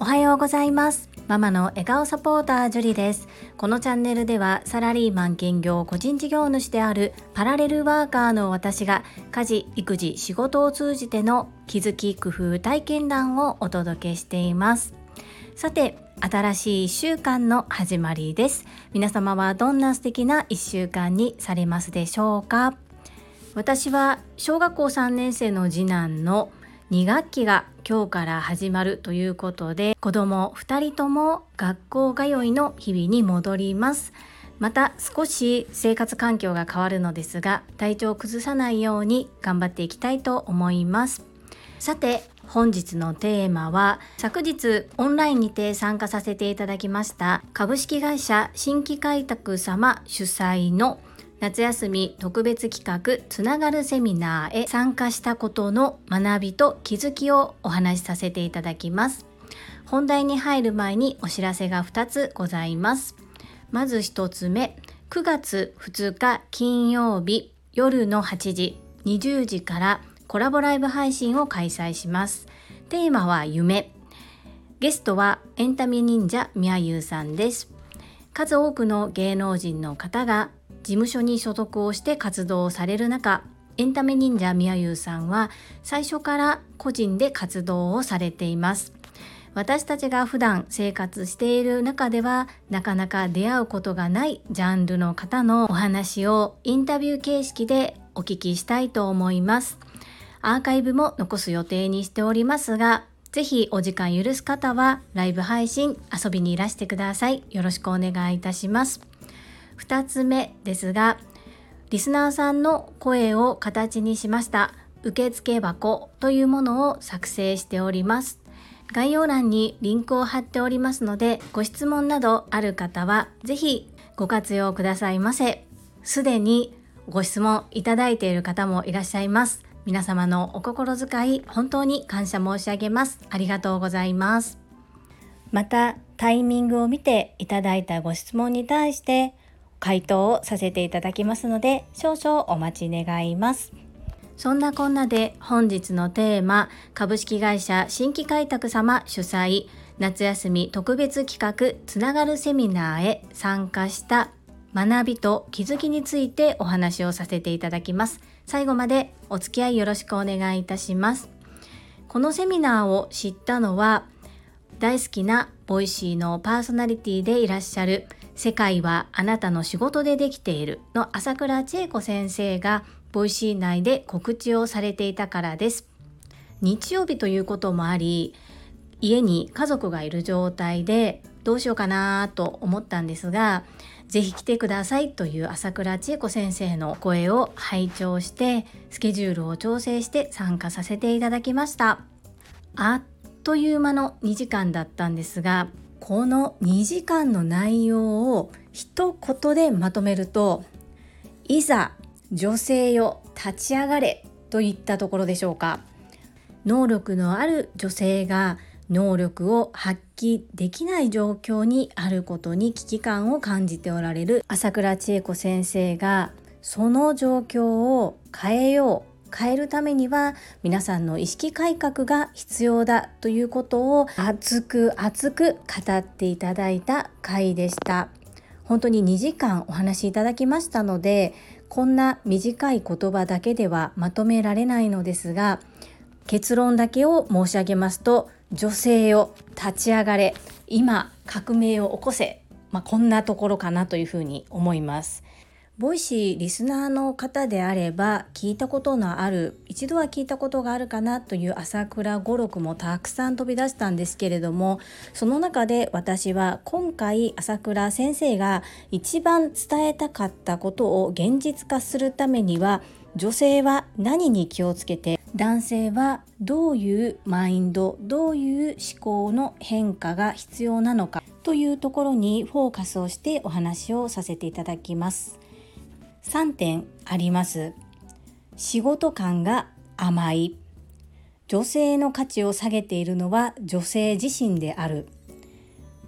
おはようございます。ママの笑顔サポータージュリです。このチャンネルではサラリーマン兼業個人事業主であるパラレルワーカーの私が家事育児仕事を通じての気づき工夫体験談をお届けしています。さて新しい1週間の始まりです。皆様はどんな素敵な1週間にされますでしょうか？私は小学校3年生の次男の2学期が今日から始まるということで子供2人とも学校通いの日々に戻ります。また少し生活環境が変わるのですが体調を崩さないように頑張っていきたいと思います。さて本日のテーマは昨日オンラインにて参加させていただきました株式会社新規開拓様主催の夏休み特別企画つながるセミナーへ参加したことの学びと気づきをお話しさせていただきます。本題に入る前にお知らせが2つございます。まず1つ目9月2日金曜日夜の8時20時からコラボライブ配信を開催します。テーマは夢。ゲストはエンタメ忍者みやゆうさんです。数多くの芸能人の方が事務所に所属をして活動をされる中エンタメ忍者みやゆうさんは最初から個人で活動をされています。私たちが普段生活している中ではなかなか出会うことがないジャンルの方のお話をインタビュー形式でお聞きしたいと思います。アーカイブも残す予定にしておりますがぜひお時間許す方はライブ配信遊びにいらしてください。よろしくお願いいたします。2つ目ですがリスナーさんの声を形にしました受付箱というものを作成しております。概要欄にリンクを貼っておりますのでご質問などある方は是非ご活用くださいませ。すでにご質問いただいている方もいらっしゃいます。皆様のお心遣い本当に感謝申し上げます。ありがとうございます。またタイミングを見ていただいたご質問に対して回答をさせていただきますので少々お待ち願います。そんなこんなで本日のテーマ株式会社新規開拓様主催夏休み特別企画つながるセミナーへ参加した学びと気づきについてお話をさせていただきます。最後までお付き合いよろしくお願いいたします。このセミナーを知ったのは大好きな Voicy のパーソナリティでいらっしゃる世界はあなたの仕事でできているの朝倉千恵子先生が Voicy 内で告知をされていたからです。日曜日ということもあり、家に家族がいる状態でどうしようかなと思ったんですが、ぜひ来てくださいという朝倉千恵子先生の声を拝聴してスケジュールを調整して参加させていただきました。あっという間の2時間だったんですがこの2時間の内容を一言でまとめるといざ女性よ立ち上がれといったところでしょうか。能力のある女性が能力を発揮できない状況にあることに危機感を感じておられる朝倉千恵子先生がその状況を変えよう変えるためには皆さんの意識改革が必要だということを熱く熱く語っていただいた回でした。本当に2時間お話しいただきましたのでこんな短い言葉だけではまとめられないのですが結論だけを申し上げますと女性を立ち上がれ今革命を起こせ、まあ、こんなところかなというふうに思います。ボイシーリスナーの方であれば聞いたことのある一度は聞いたことがあるかなという朝倉語録もたくさん飛び出したんですけれどもその中で私は今回朝倉先生が一番伝えたかったことを現実化するためには女性は何に気をつけて男性はどういうマインドどういう思考の変化が必要なのかというところにフォーカスをしてお話をさせていただきます。3点あります。仕事感が甘い。女性の価値を下げているのは女性自身である。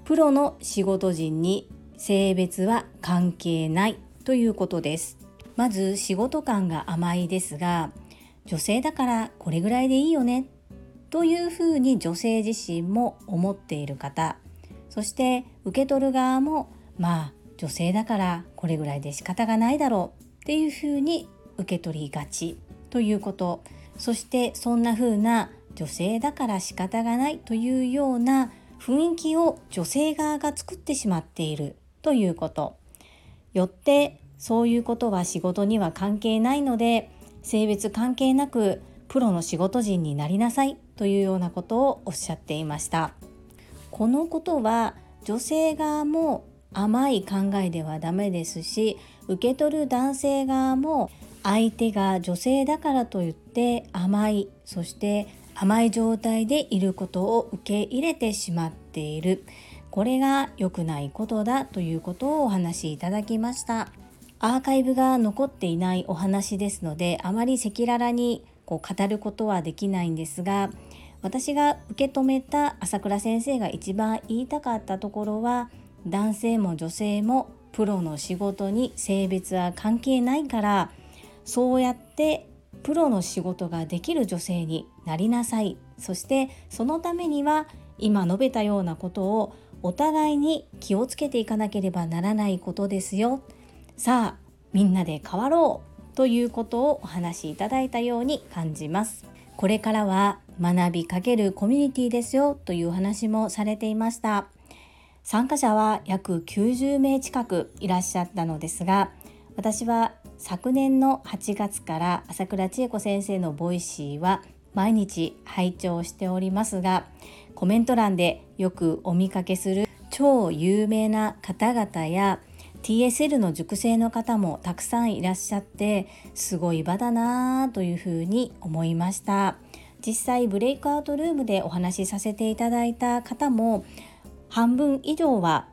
プロの仕事人に性別は関係ない。ということです。まず仕事感が甘いですが女性だからこれぐらいでいいよね。というふうに女性自身も思っている方。そして受け取る側もまあ女性だからこれぐらいで仕方がないだろうっていうふうに受け取りがちということ。そしてそんな風な女性だから仕方がないというような雰囲気を女性側が作ってしまっているということ。よってそういうことは仕事には関係ないので性別関係なくプロの仕事人になりなさいというようなことをおっしゃっていました。このことは女性側も甘い考えではダメですし受け取る男性側も相手が女性だからといって甘いそして甘い状態でいることを受け入れてしまっている。これが良くないことだということをお話しいただきました。アーカイブが残っていないお話ですのであまり赤裸々にこう語ることはできないんですが私が受け止めた朝倉先生が一番言いたかったところは男性も女性もプロの仕事に性別は関係ないからそうやってプロの仕事ができる女性になりなさい。そしてそのためには今述べたようなことをお互いに気をつけていかなければならないことですよ。さあみんなで変わろうということをお話しいただいたように感じます。これからは学びかけるコミュニティですよという話もされていました。参加者は約90名近くいらっしゃったのですが私は昨年の8月から朝倉千恵子先生のボイシーは毎日拝聴しておりますがコメント欄でよくお見かけする超有名な方々や TSL の塾生の方もたくさんいらっしゃってすごい場だなぁというふうに思いました。実際ブレイクアウトルームでお話しさせていただいた方も半分以上は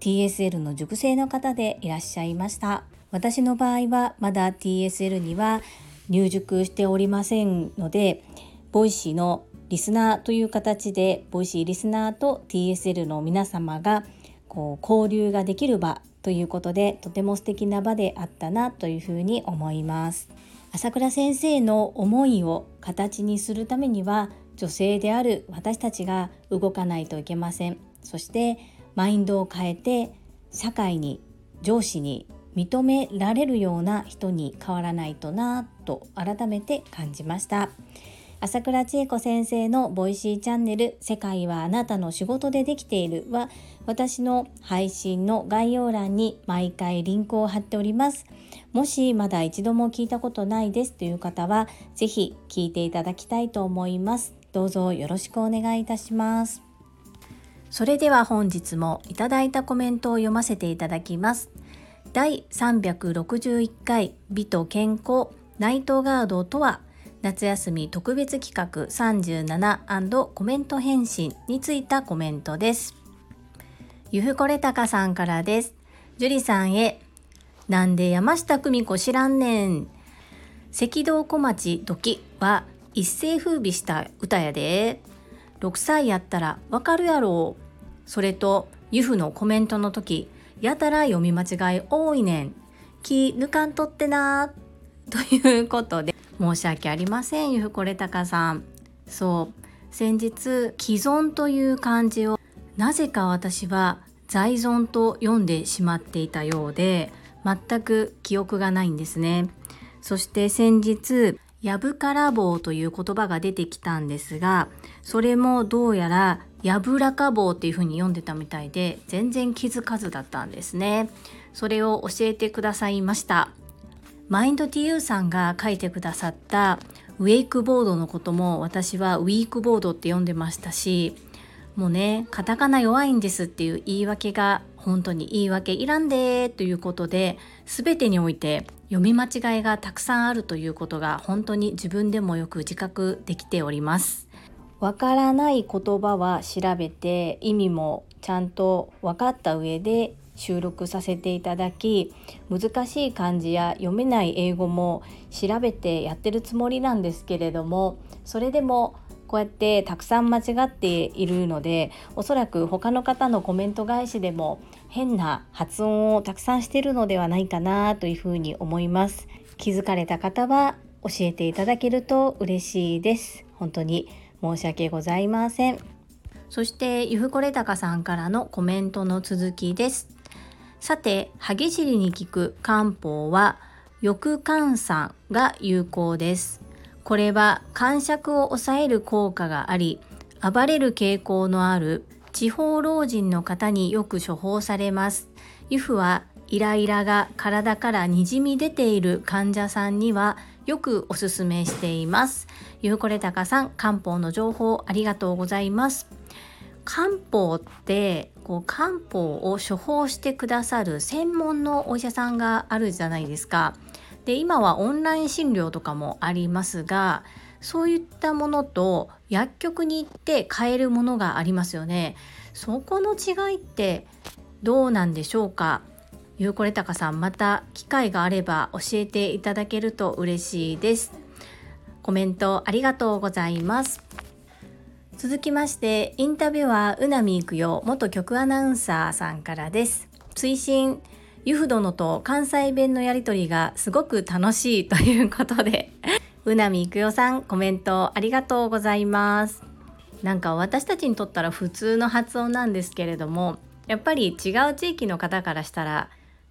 TSL の塾生の方でいらっしゃいました。私の場合はまだ TSL には入塾しておりませんのでボイシーのリスナーという形でボイシーリスナーと TSL の皆様がこう交流ができる場ということでとても素敵な場であったなというふうに思います。朝倉先生の思いを形にするためには女性である私たちが動かないといけません。そしてマインドを変えて社会に上司に認められるような人に変わらないとなと改めて感じました。朝倉千恵子先生のボイシーチャンネル「世界はあなたの仕事でできている」は私の配信の概要欄に毎回リンクを貼っております。もしまだ一度も聞いたことないですという方は是非聞いていただきたいと思います。どうぞよろしくお願いいたします。それでは本日もいただいたコメントを読ませていただきます第361回美と健康ナイトガードとは夏休み特別企画37コメント返信についたコメントです。ゆふこれたかさんからです。樹里さんへ。なんで山下久美子知らんねん。赤道小町時は一世風靡した歌やで。6歳やったらわかるやろう。それと、ゆふのコメントの時、やたら読み間違い多いねん。気抜かんとってな ということで、申し訳ありませんゆふこれたかさん。そう。先日既存という漢字をなぜか私は在存と読んでしまっていたようで全く記憶がないんですね。そして先日やぶから棒という言葉が出てきたんですがそれもどうやらやぶらか棒っていう風に読んでたみたいで全然気づかずだったんですねそれを教えてくださいましたマインド TU さんが書いてくださったウェイクボードのことも私はウィークボードって読んでましたしもうねカタカナ弱いんですっていう言い訳が本当に言い訳いらんでということで全てにおいて読み間違いがたくさんあるということが本当に自分でもよく自覚できております。わからない言葉は調べて意味もちゃんと分かった上で収録させていただき難しい漢字や読めない英語も調べてやってるつもりなんですけれどもそれでもこうやってたくさん間違っているのでおそらく他の方のコメント返しでも変な発音をたくさんしてるのではないかなというふうに思います。気づかれた方は教えていただけると嬉しいです。本当に申し訳ございません。そしてゆふこれたかさんからのコメントの続きです。さて歯ぎしりに効く漢方は翼換酸が有効です。これは感触を抑える効果があり暴れる傾向のある地方老人の方によく処方されます。ユフはイライラが体からにじみ出ている患者さんにはよくおすすめしています。ゆうこれたかさん漢方の情報ありがとうございます。漢方ってこう漢方を処方してくださる専門のお医者さんがあるじゃないですか。で今はオンライン診療とかもありますがそういったものと薬局に行って買えるものがありますよね。そこの違いってどうなんでしょうか？ゆうこれたかさんまた機会があれば教えていただけると嬉しいです。コメントありがとうございます。続きましてインタビュアーうなみいくよ元局アナウンサーさんからです。追伸ゆふ殿と関西弁のやりとりがすごく楽しいということで うなみいくよさんコメントありがとうございます。なんか私たちにとったら普通の発音なんですけれどもやっぱり違う地域の方からしたら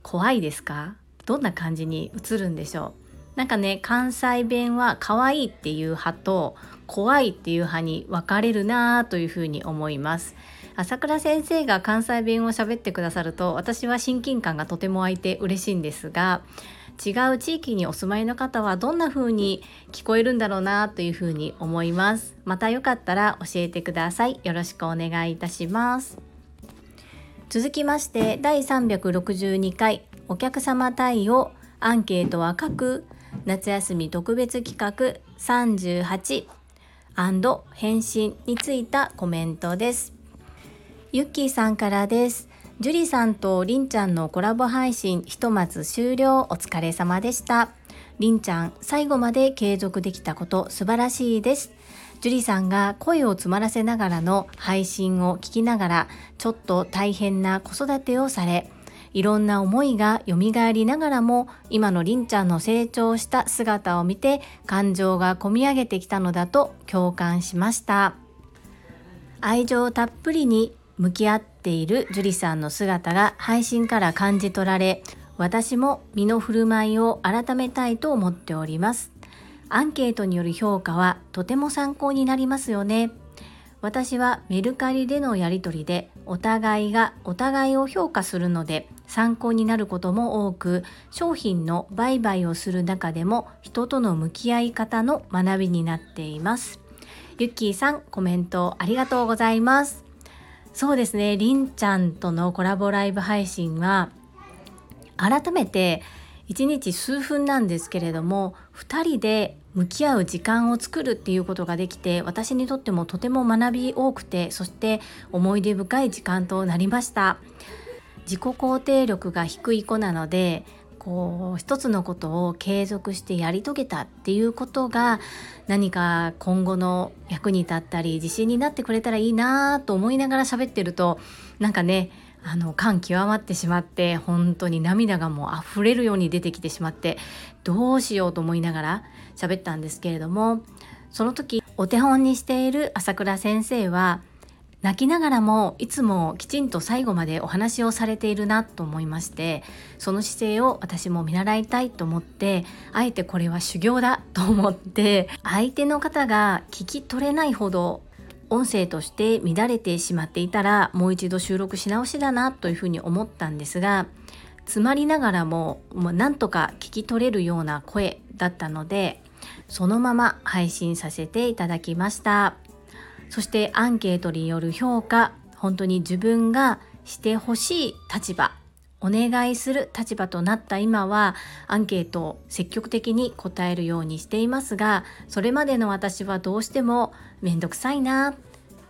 怖いですか？どんな感じに映るんでしょう？なんかね関西弁は可愛いっていう派と怖いっていう派に分かれるなというふうに思います。朝倉先生が関西弁を喋ってくださると私は親近感がとても湧いて嬉しいんですが違う地域にお住まいの方はどんな風に聞こえるんだろうなというふうに思います。またよかったら教えてください。よろしくお願いいたします。続きまして第362回お客様対応アンケートは書く夏休み特別企画38返信についたコメントです。ゆっきーさんからです。ジュリさんとりんちゃんのコラボ配信ひとまず終了。お疲れ様でした。りんちゃん最後まで継続できたこと素晴らしいです。樹里さんが声を詰まらせながらの配信を聞きながらちょっと大変な子育てをされいろんな思いが蘇りながらも今のりんちゃんの成長した姿を見て感情がこみ上げてきたのだと共感しました。愛情たっぷりに向き合っている樹里さんの姿が配信から感じ取られ私も身の振る舞いを改めたいと思っております。アンケートによる評価はとても参考になりますよね。私はメルカリでのやり取りでお互いがお互いを評価するので参考になることも多く商品の売買をする中でも人との向き合い方の学びになっています。ゆっきーさんコメントありがとうございます。そうですね、りんちゃんとのコラボライブ配信は改めて1日数分なんですけれども2人で向き合う時間を作るっていうことができて私にとってもとても学び多くてそして思い出深い時間となりました。自己肯定力が低い子なのでこう一つのことを継続してやり遂げたっていうことが何か今後の役に立ったり自信になってくれたらいいなと思いながら喋ってるとなんかねあの感極まってしまって本当に涙がもう溢れるように出てきてしまってどうしようと思いながら喋ったんですけれどもその時お手本にしている朝倉先生は泣きながらもいつもきちんと最後までお話をされているなと思いましてその姿勢を私も見習いたいと思ってあえてこれは修行だと思って相手の方が聞き取れないほど音声として乱れてしまっていたらもう一度収録し直しだなというふうに思ったんですが詰まりながらももうなんとか聞き取れるような声だったのでそのまま配信させていただきました。そしてアンケートによる評価本当に自分がしてほしい立場お願いする立場となった今はアンケートを積極的に答えるようにしていますがそれまでの私はどうしてもめんどくさいな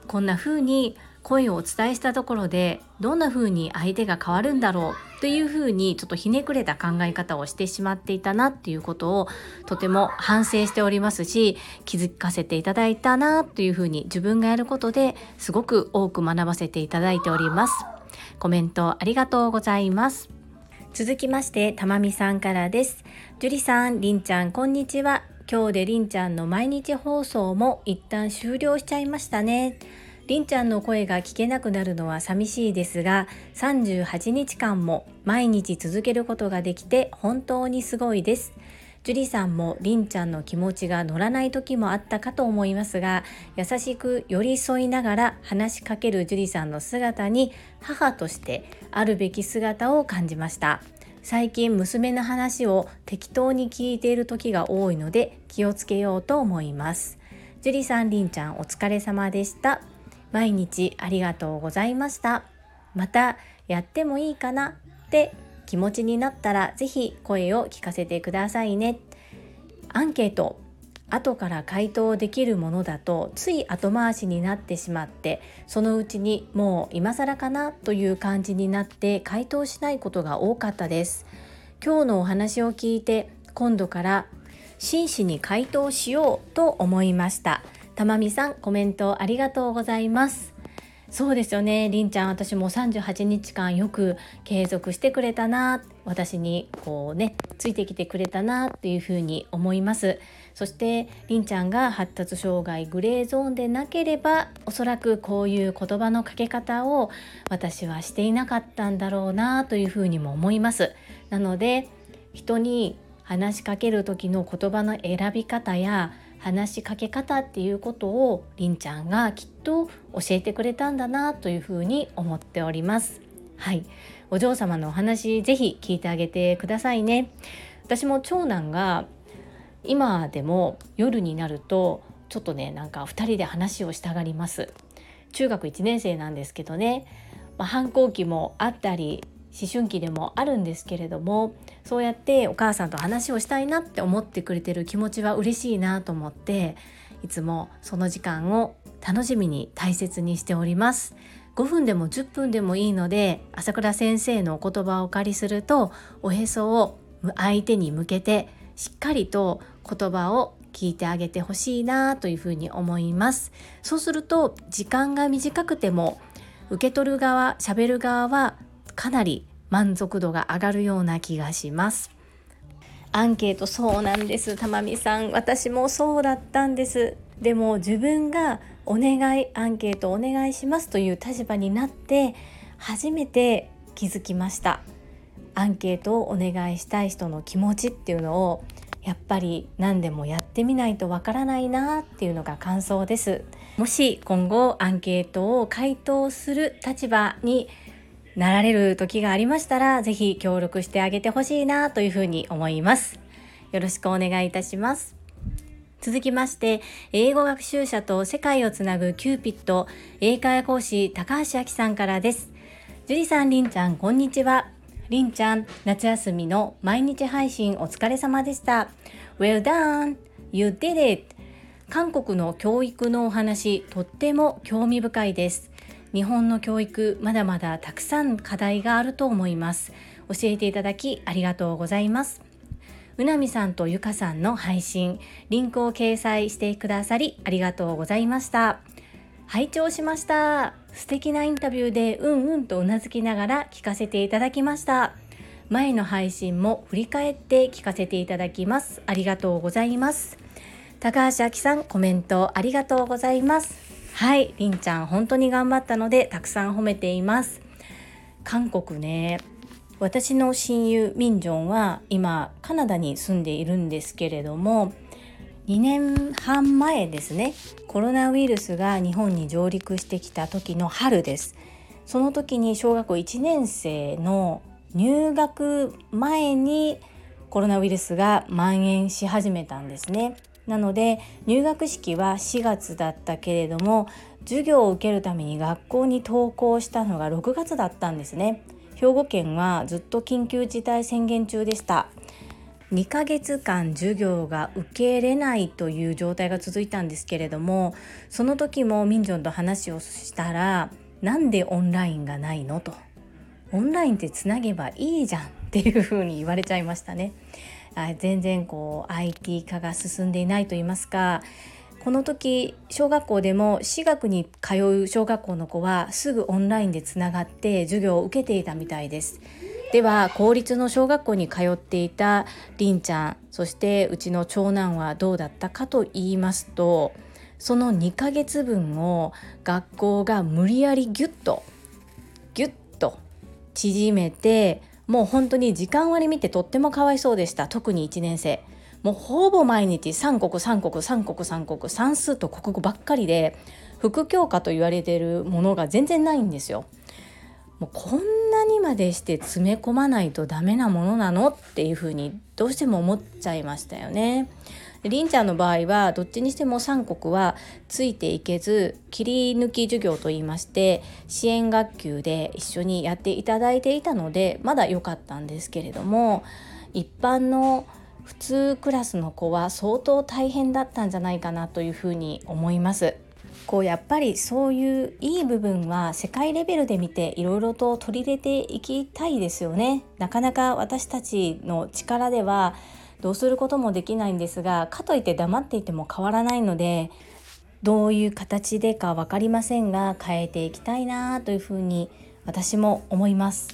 こんな風に声をお伝えしたところでどんな風に相手が変わるんだろうという風にちょっとひねくれた考え方をしてしまっていたなっていうことをとても反省しておりますし気づかせていただいたなという風に自分がやることですごく多く学ばせていただいております。コメントありがとうございます。続きまして、たまみさんからです。樹里さん、りんちゃん、こんにちは。今日でりんちゃんの毎日放送も一旦終了しちゃいましたねりんちゃんの声が聞けなくなるのは寂しいですが38日間も毎日続けることができて本当にすごいです樹里さんもりんちゃんの気持ちが乗らない時もあったかと思いますが優しく寄り添いながら話しかける樹里さんの姿に母としてあるべき姿を感じました。最近娘の話を適当に聞いている時が多いので気をつけようと思います。樹里さんりんちゃんお疲れ様でした。毎日ありがとうございました。またやってもいいかなって気持ちになったら是非声を聞かせてくださいね。アンケート後から回答できるものだとつい後回しになってしまってそのうちにもう今更かなという感じになって回答しないことが多かったです。今日のお話を聞いて今度から真摯に回答しようと思いました。たまみさんコメントありがとうございます。そうですよね。りんちゃん私も38日間よく継続してくれたな。私にこうねついてきてくれたなっていうふうに思います。そしてりんちゃんが発達障害グレーゾーンでなければおそらくこういう言葉のかけ方を私はしていなかったんだろうなというふうにも思います。なので人に話しかける時の言葉の選び方や話しかけ方っていうことをりんちゃんがきっと教えてくれたんだなというふうに思っております。はい。お嬢様のお話ぜひ聞いてあげてくださいね。私も長男が今でも夜になるとちょっとねなんか2人で話をしたがります。中学1年生なんですけどね、まあ、反抗期もあったり思春期でもあるんですけれどもそうやってお母さんと話をしたいなって思ってくれてる気持ちは嬉しいなと思っていつもその時間を楽しみに大切にしております。5分でも10分でもいいので朝倉先生のお言葉をお借りするとおへそを相手に向けてしっかりと言葉を聞いてあげてほしいなというふうに思います。そうすると時間が短くても受け取る側喋る側はかなり満足度が上がるような気がします。アンケートそうなんです。たまみさん私もそうだったんです。でも自分がお願いアンケートお願いしますという立場になって初めて気づきました。アンケートをお願いしたい人の気持ちっていうのをやっぱり何でもやってみないとわからないなっていうのが感想です。もし今後アンケートを回答する立場になられる時がありましたら、ぜひ協力してあげてほしいなというふうに思います。よろしくお願いいたします。続きまして、英語学習者と世界をつなぐキューピット英会話講師高橋明さんからです。樹里さん、りんちゃん、こんにちは。りんちゃん、夏休みの毎日配信お疲れ様でした。Well done! You did it! 韓国の教育のお話、とっても興味深いです。日本の教育まだまだたくさん課題があると思います。教えていただきありがとうございます。うなみさんとゆかさんの配信リンクを掲載してくださりありがとうございました。拝聴しました。素敵なインタビューでうんうんとうなずきながら聞かせていただきました。前の配信も振り返って聞かせていただきます。ありがとうございます。高橋明さんコメントありがとうございます。はいりんちゃん本当に頑張ったのでたくさん褒めています。韓国ね私の親友ミンジョンは今カナダに住んでいるんですけれども2年半前ですねコロナウイルスが日本に上陸してきた時の春です。その時に小学校1年生の入学前にコロナウイルスが蔓延し始めたんですね。なので入学式は4月だったけれども授業を受けるために学校に登校したのが6月だったんですね。兵庫県はずっと緊急事態宣言中でした。2ヶ月間授業が受けれないという状態が続いたんですけれどもその時もミンジョンと話をしたらなんでオンラインがないのと。オンラインってつなげばいいじゃんっていうふうに言われちゃいましたね。全然こう IT 化が進んでいないと言いますかこの時小学校でも私学に通う小学校の子はすぐオンラインでつながって授業を受けていたみたいです。では公立の小学校に通っていたりんちゃんそしてうちの長男はどうだったかと言いますとその2ヶ月分を学校が無理やりギュッとギュッと縮めてもう本当に時間割見てとってもかわいそうでした特に1年生もうほぼ毎日三国三国三国三国算数と国語ばっかりで副教科と言われているものが全然ないんですよ。もうこんなにまでして詰め込まないとダメなものなの？っていうふうにどうしても思っちゃいましたよね。りんちゃんの場合はどっちにしても三国はついていけず切り抜き授業といいまして支援学級で一緒にやっていただいていたのでまだ良かったんですけれども一般の普通クラスの子は相当大変だったんじゃないかなというふうに思います。こうやっぱりそういういい部分は世界レベルで見ていろいろと取り入れていきたいですよね。なかなか私たちの力ではどうすることもできないんですがかといって黙っていても変わらないのでどういう形でか分かりませんが変えていきたいなというふうに私も思います。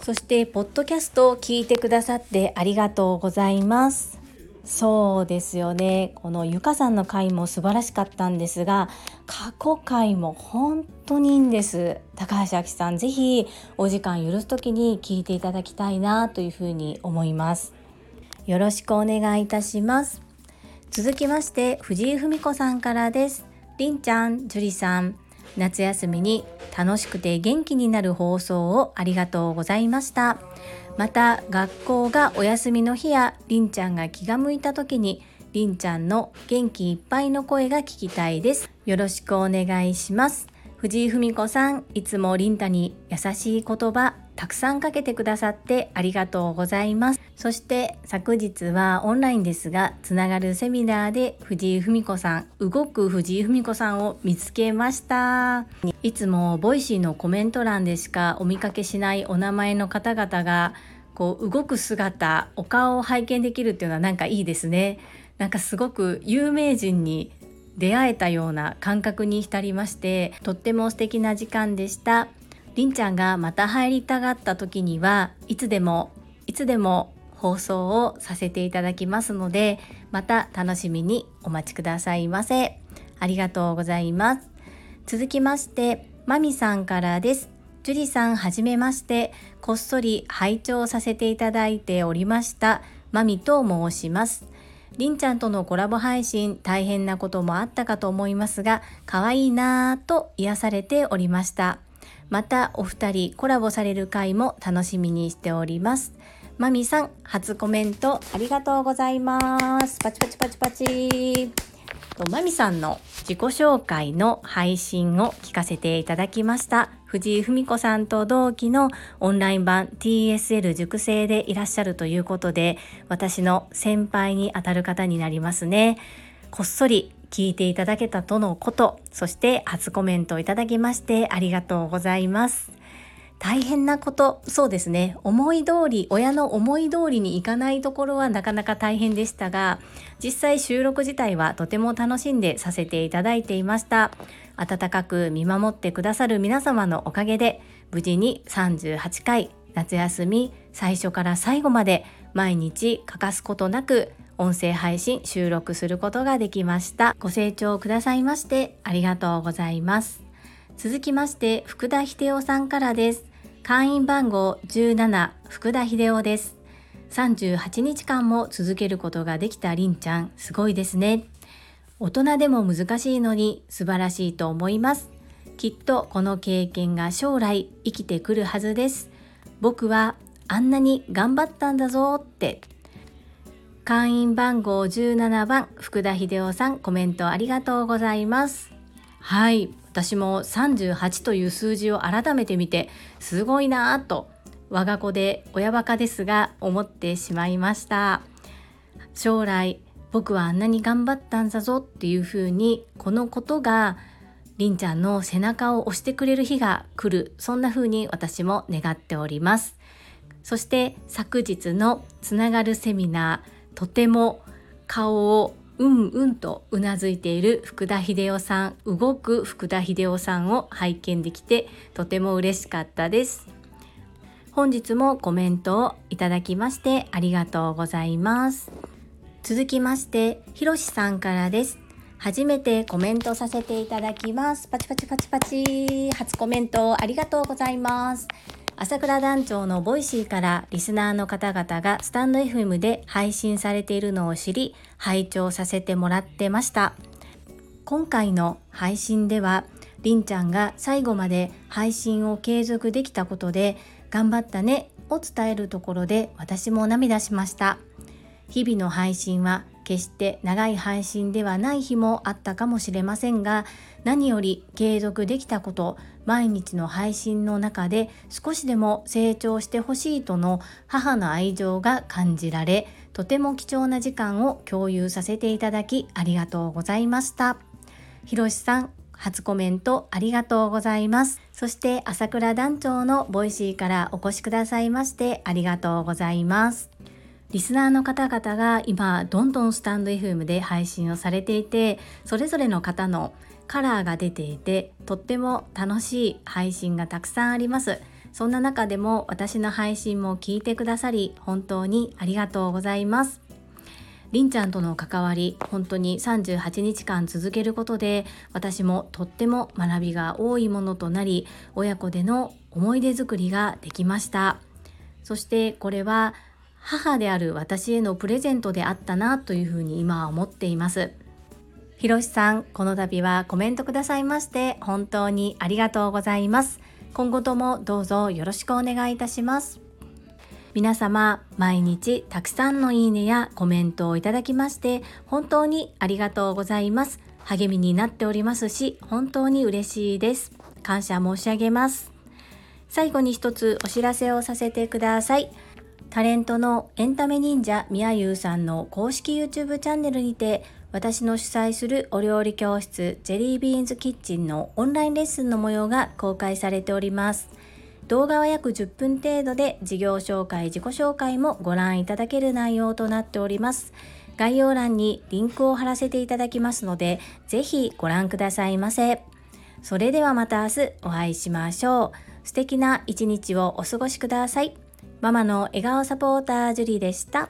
そしてポッドキャストを聞いてくださってありがとうございます。そうですよね。このゆかさんの回も素晴らしかったんですが過去回も本当にいいんです。高橋明さんぜひお時間許す時に聞いていただきたいなというふうに思います。よろしくお願いいたします。続きまして藤井文子さんからです。りんちゃん、樹里さん夏休みに楽しくて元気になる放送をありがとうございました。また学校がお休みの日やりんちゃんが気が向いた時にりんちゃんの元気いっぱいの声が聞きたいです。よろしくお願いします。藤井文子さんいつもりんたに優しい言葉たくさんかけてくださってありがとうございます。そして昨日はオンラインですがつながるセミナーで藤井文子さん動く藤井文子さんを見つけました。いつもボイシーのコメント欄でしかお見かけしないお名前の方々がこう動く姿お顔を拝見できるっていうのはなんかいいですね。なんかすごく有名人に出会えたような感覚に浸りましてとっても素敵な時間でした。りんちゃんがまた入りたがった時にはいつでもいつでも放送をさせていただきますのでまた楽しみにお待ちくださいませ。ありがとうございます。続きましてまみさんからです。樹里さんはじめまして。こっそり拝聴させていただいておりましたまみと申します。りんちゃんとのコラボ配信大変なこともあったかと思いますが可愛いなぁと癒されておりました。またお二人コラボされる回も楽しみにしております。まみさん初コメントありがとうございます。パチパチパチパチ。まみさんの自己紹介の配信を聞かせていただきました。藤井文子さんと同期のオンライン版 TSL 熟成でいらっしゃるということで私の先輩にあたる方になりますね。こっそり聞いていただけたとのこと、そして初コメントをいただきましてありがとうございます。大変なこと、そうですね。思い通り、親の思い通りにいかないところはなかなか大変でしたが、実際収録自体はとても楽しんでさせていただいていました。温かく見守ってくださる皆様のおかげで、無事に38回夏休み最初から最後まで毎日欠かすことなく音声配信収録することができました。ご清聴くださいましてありがとうございます。続きまして福田秀夫さんからです。会員番号17福田秀夫です。38日間も続けることができたりんちゃん。すごいですね。大人でも難しいのに素晴らしいと思います。きっとこの経験が将来生きてくるはずです。僕はあんなに頑張ったんだぞって。会員番号17番福田秀夫さんコメントありがとうございます。はい。私も38という数字を改めて見てすごいなぁと我が子で親バカですが思ってしまいました。将来僕はあんなに頑張ったんだぞっていうふうにこのことがりんちゃんの背中を押してくれる日が来るそんな風に私も願っております。そして昨日のつながるセミナーとても顔をうんうんとうなずいている福田秀夫さん動く福田秀夫さんを拝見できてとても嬉しかったです。本日もコメントをいただきましてありがとうございます。続きましてひろしさんからです。初めてコメントさせていただきます。パチパチパチパチ。初コメントありがとうございます。朝倉団長のボイシーからリスナーの方々がスタンド FM で配信されているのを知り拝聴させてもらってました。今回の配信ではりんちゃんが最後まで配信を継続できたことで頑張ったねを伝えるところで私も涙しました。日々の配信は決して長い配信ではない日もあったかもしれませんが何より継続できたこと毎日の配信の中で少しでも成長してほしいとの母の愛情が感じられとても貴重な時間を共有させていただきありがとうございました。ひろしさん初コメントありがとうございます。そして朝倉団長のボイシーからお越しくださいましてありがとうございます。リスナーの方々が今どんどんスタンド FM で配信をされていてそれぞれの方のカラーが出ていてとっても楽しい配信がたくさんあります。そんな中でも私の配信も聞いてくださり本当にありがとうございます。りんちゃんとの関わり本当に38日間続けることで私もとっても学びが多いものとなり親子での思い出作りができました。そしてこれは母である私へのプレゼントであったなというふうに今は思っています。ひろしさんこの度はコメントくださいまして本当にありがとうございます。今後ともどうぞよろしくお願いいたします。皆様毎日たくさんのいいねやコメントをいただきまして本当にありがとうございます。励みになっておりますし本当に嬉しいです。感謝申し上げます。最後に一つお知らせをさせてください。タレントのエンタメ忍者みやゆうさんの公式 YouTube チャンネルにて私の主催するお料理教室ジェリービーンズキッチンのオンラインレッスンの模様が公開されております。動画は約10分程度で事業紹介自己紹介もご覧いただける内容となっております。概要欄にリンクを貼らせていただきますのでぜひご覧くださいませ。それではまた明日お会いしましょう。素敵な一日をお過ごしください。ママの笑顔サポータージュリーでした。